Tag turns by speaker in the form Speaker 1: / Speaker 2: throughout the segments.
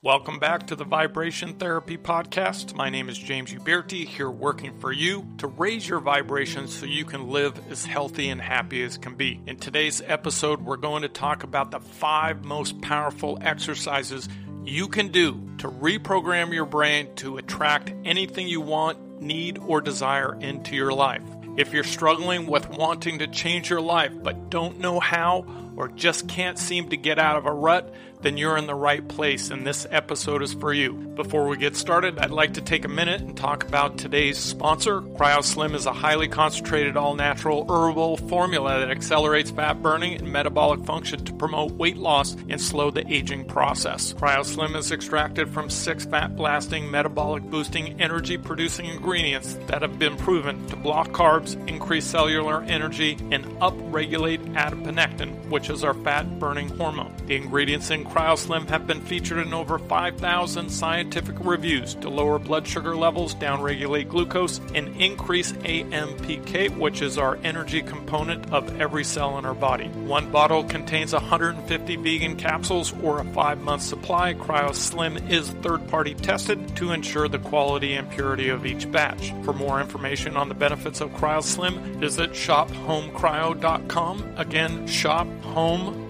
Speaker 1: Welcome back to the Vibration Therapy Podcast. My name is James Uberti, here working for you to raise your vibrations so you can live as healthy and happy as can be. In today's episode, we're going to talk about the five most powerful exercises you can do to reprogram your brain to attract anything you want, need, or desire into your life. If you're struggling with wanting to change your life but don't know how or just can't seem to get out of a rut, then you're in the right place and this episode is for you. Before we get started, I'd like to take a minute and talk about today's sponsor. CryoSlim is a highly concentrated, all natural herbal formula that accelerates fat burning and metabolic function to promote weight loss and slow the aging process. CryoSlim is extracted from six fat blasting, metabolic boosting, energy producing ingredients that have been proven to block carbs, increase cellular energy, and upregulate adiponectin, which is our fat burning hormone. The ingredients in CryoSlim have been featured in over 5,000 scientific reviews to lower blood sugar levels, downregulate glucose, and increase AMPK, which is our energy component of every cell in our body. One bottle contains 150 vegan capsules or a five month supply. CryoSlim is third party tested to ensure the quality and purity of each batch. For more information on the benefits of CryoSlim, visit shophomecryo.com. Again, shophome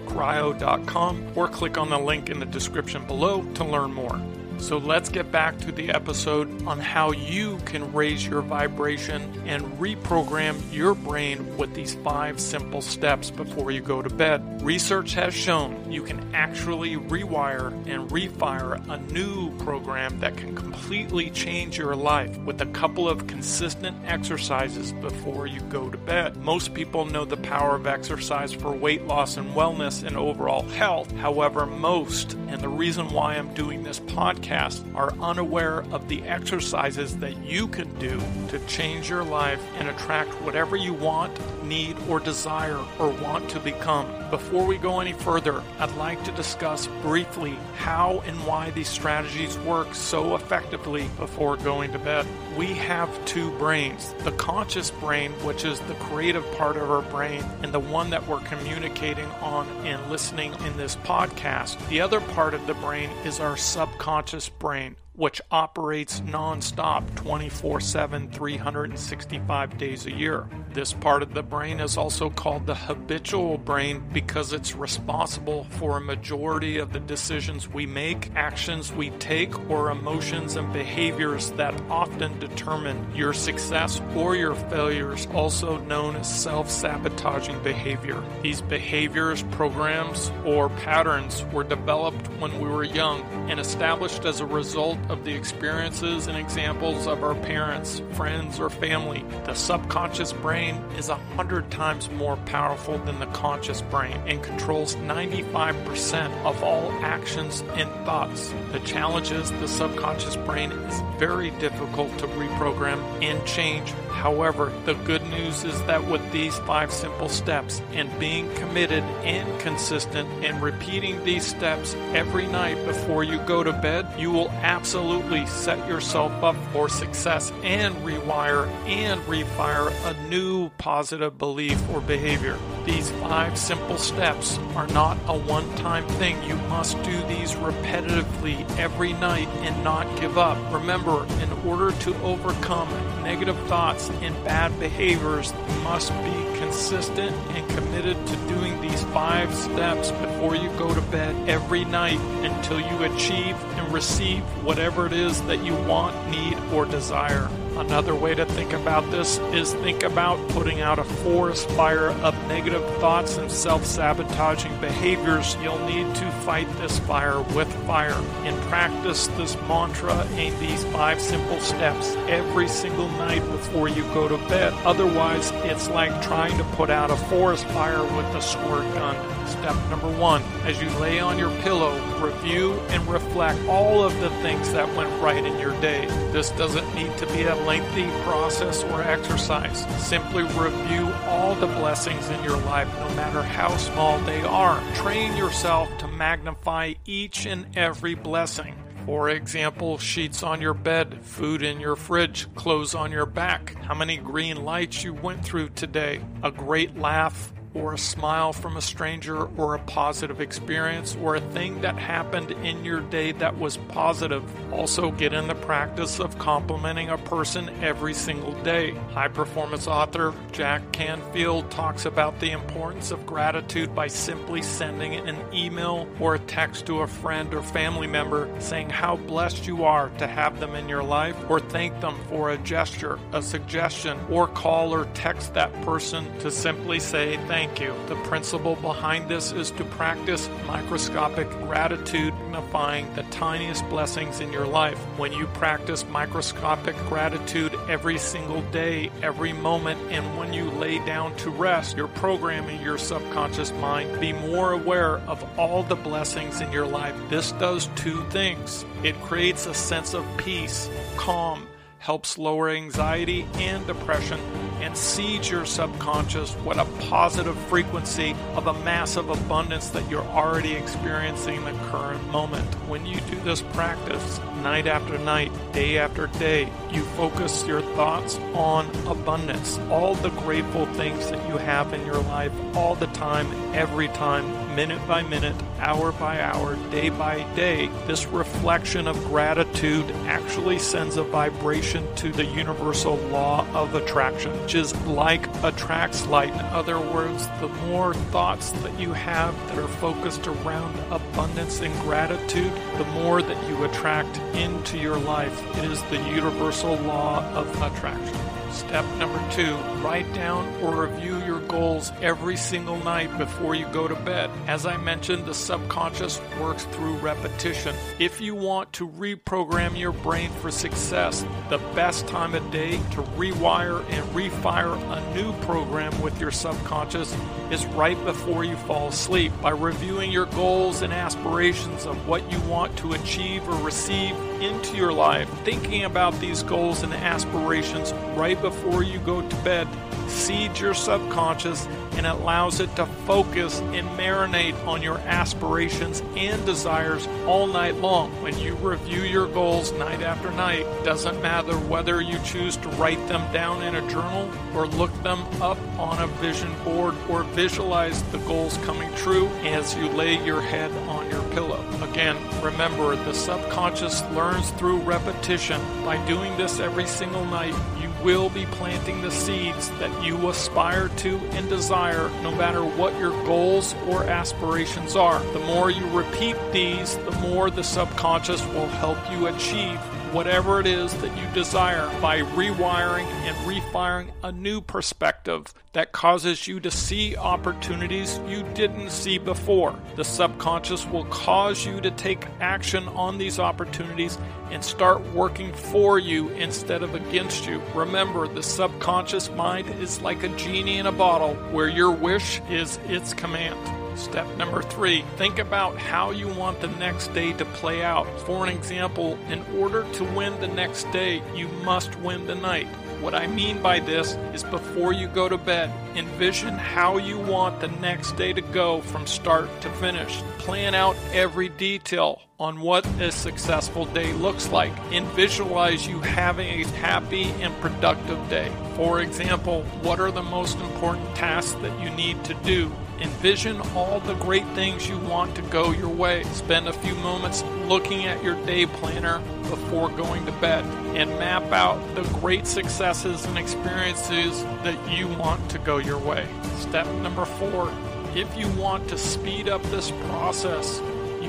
Speaker 1: cryo.com or click on the link in the description below to learn more. So let's get back to the episode on how you can raise your vibration and reprogram your brain with these five simple steps before you go to bed. Research has shown you can actually rewire and refire a new program that can completely change your life with a couple of consistent exercises before you go to bed. Most people know the power of exercise for weight loss and wellness and overall health. However, most, and the reason why I'm doing this podcast, are unaware of the exercises that you can do to change your life and attract whatever you want, need, or desire or want to become. Before we go any further, I'd like to discuss briefly how and why these strategies work so effectively before going to bed. We have two brains the conscious brain, which is the creative part of our brain, and the one that we're communicating on and listening in this podcast. The other part of the brain is our subconscious brain, which operates nonstop 24 7, 365 days a year. This part of the brain is also called the habitual brain because it's responsible for a majority of the decisions we make, actions we take, or emotions and behaviors that often determine your success or your failures, also known as self sabotaging behavior. These behaviors, programs, or patterns were developed when we were young and established as a result of the experiences and examples of our parents, friends, or family. The subconscious brain is a hundred times more powerful than the conscious brain and controls 95% of all actions and thoughts. The challenge is the subconscious brain is very difficult to reprogram and change. However, the good news is that with these five simple steps and being committed and consistent and repeating these steps every night before you go to bed, you will absolutely set yourself up for success and rewire and refire a new positive belief or behavior. These five simple steps are not a one time thing. You must do these repetitively every night and not give up. Remember, in order to overcome negative thoughts and bad behaviors, you must be consistent and committed to doing these five steps before you go to bed every night until you achieve and receive whatever it is that you want, need, or desire. Another way to think about this is think about putting out a forest fire of negative thoughts and self sabotaging behaviors. You'll need to fight this fire with fire and practice this mantra and these five simple steps every single night before you go to bed. Otherwise, it's like trying to put out a forest fire with a squirt gun. Step number one as you lay on your pillow, review and reflect all of the things that went right in your day. This doesn't need to be a lengthy process or exercise. Simply review all the blessings in your life, no matter how small they are. Train yourself to magnify each and every blessing. For example, sheets on your bed, food in your fridge, clothes on your back, how many green lights you went through today, a great laugh, or a smile from a stranger or a positive experience or a thing that happened in your day that was positive. Also, get in the practice of complimenting a person every single day. High performance author Jack Canfield talks about the importance of gratitude by simply sending an email or a text to a friend or family member saying how blessed you are to have them in your life or thank them for a gesture, a suggestion, or call or text that person to simply say thank you. The principle behind this is to practice microscopic gratitude, magnifying the tiniest blessings in your life. When you practice microscopic gratitude every single day, every moment, and when you lay down to rest, you're programming your subconscious mind be more aware of all the blessings in your life. This does two things it creates a sense of peace, calm, helps lower anxiety and depression, and seeds your subconscious what a positive frequency of a massive abundance that you're already experiencing in the current moment. When you do this practice night after night, day after day, you focus your thoughts on abundance, all the grateful things that you have in your life all the time, every time, minute by minute, hour by hour, day by day. This reflection of gratitude actually sends a vibration to the universal law of attraction, which is like attracts like. In other words, the more thoughts that you have that are focused around abundance and gratitude, the more that you attract into your life. It is the universal law of attraction. Step number two write down or review your goals every single night before you go to bed. As I mentioned, the subconscious works through repetition. If you want to reprogram your brain for success, the best time of day to rewire and refire a new program with your subconscious is right before you fall asleep. By reviewing your goals and aspirations of what you want to achieve or receive into your life, thinking about these goals and aspirations right before you go to bed seeds your subconscious and allows it to focus and marinate on your aspirations and desires all night long. When you review your goals night after night, doesn't matter whether you choose to write them down in a journal or look them up on a vision board or visualize the goals coming true as you lay your head on your pillow. Again, remember the subconscious learns through repetition. By doing this every single night, will be planting the seeds that you aspire to and desire no matter what your goals or aspirations are. The more you repeat these, the more the subconscious will help you achieve whatever it is that you desire by rewiring and refiring a new perspective that causes you to see opportunities you didn't see before. The subconscious will cause you to take action on these opportunities and start working for you instead of against you. Remember, the subconscious mind is like a genie in a bottle where your wish is its command. Step number three, think about how you want the next day to play out. For an example, in order to win the next day, you must win the night. What I mean by this is before you go to bed, envision how you want the next day to go from start to finish. Plan out every detail on what a successful day looks like and visualize you having a happy and productive day. For example, what are the most important tasks that you need to do Envision all the great things you want to go your way. Spend a few moments looking at your day planner before going to bed and map out the great successes and experiences that you want to go your way. Step number four if you want to speed up this process,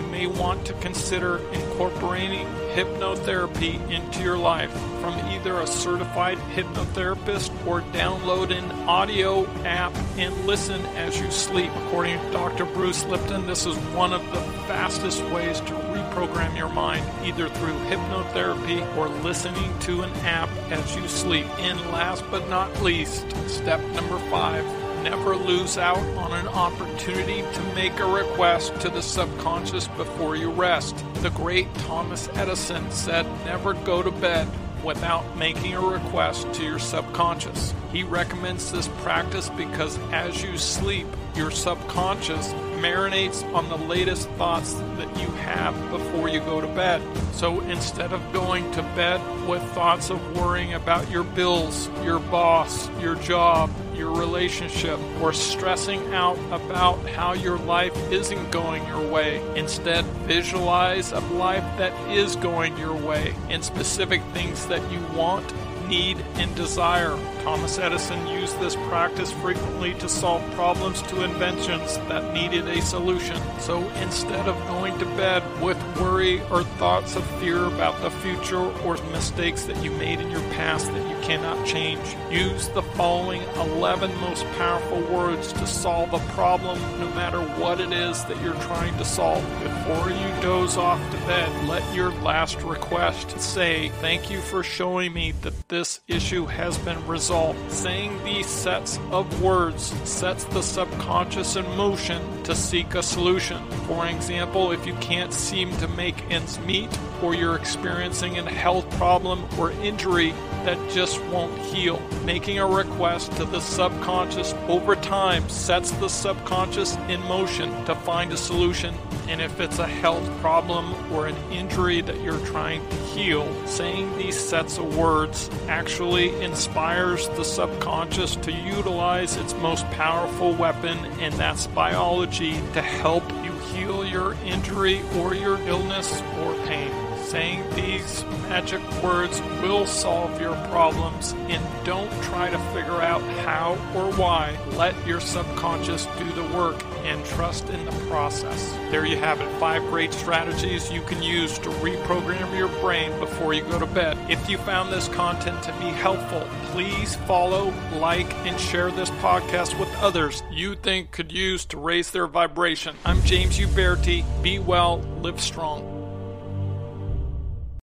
Speaker 1: you may want to consider incorporating hypnotherapy into your life from either a certified hypnotherapist or download an audio app and listen as you sleep. According to Dr. Bruce Lipton, this is one of the fastest ways to reprogram your mind, either through hypnotherapy or listening to an app as you sleep. And last but not least, step number five never lose out on an opportunity to make a request to the subconscious before you rest. The great Thomas Edison said, Never go to bed without making a request to your subconscious. He recommends this practice because as you sleep, your subconscious marinates on the latest thoughts that you have before you go to bed. So instead of going to bed with thoughts of worrying about your bills, your boss, your job, your relationship, or stressing out about how your life isn't going your way, instead visualize a life that is going your way and specific things that you want need, and desire. Thomas Edison used this practice frequently to solve problems to inventions that needed a solution. So instead of going to bed with worry or thoughts of fear about the future or mistakes that you made in your past that you cannot change, use the following 11 most powerful words to solve a problem no matter what it is that you're trying to solve. Before you doze off to bed, let your last request say, Thank you for showing me that this this issue has been resolved. Saying these sets of words sets the subconscious in motion to seek a solution. For example, if you can't seem to make ends meet, or you're experiencing a health problem or injury that just won't heal. Making a request to the subconscious over time sets the subconscious in motion to find a solution. And if it's a health problem or an injury that you're trying to heal, saying these sets of words actually inspires the subconscious to utilize its most powerful weapon, and that's biology, to help you heal your injury or your illness or pain. Saying these magic words will solve your problems, and don't try to figure out how or why. Let your subconscious do the work and trust in the process. There you have it five great strategies you can use to reprogram your brain before you go to bed. If you found this content to be helpful, please follow, like, and share this podcast with others you think could use to raise their vibration. I'm James Uberti. Be well, live strong.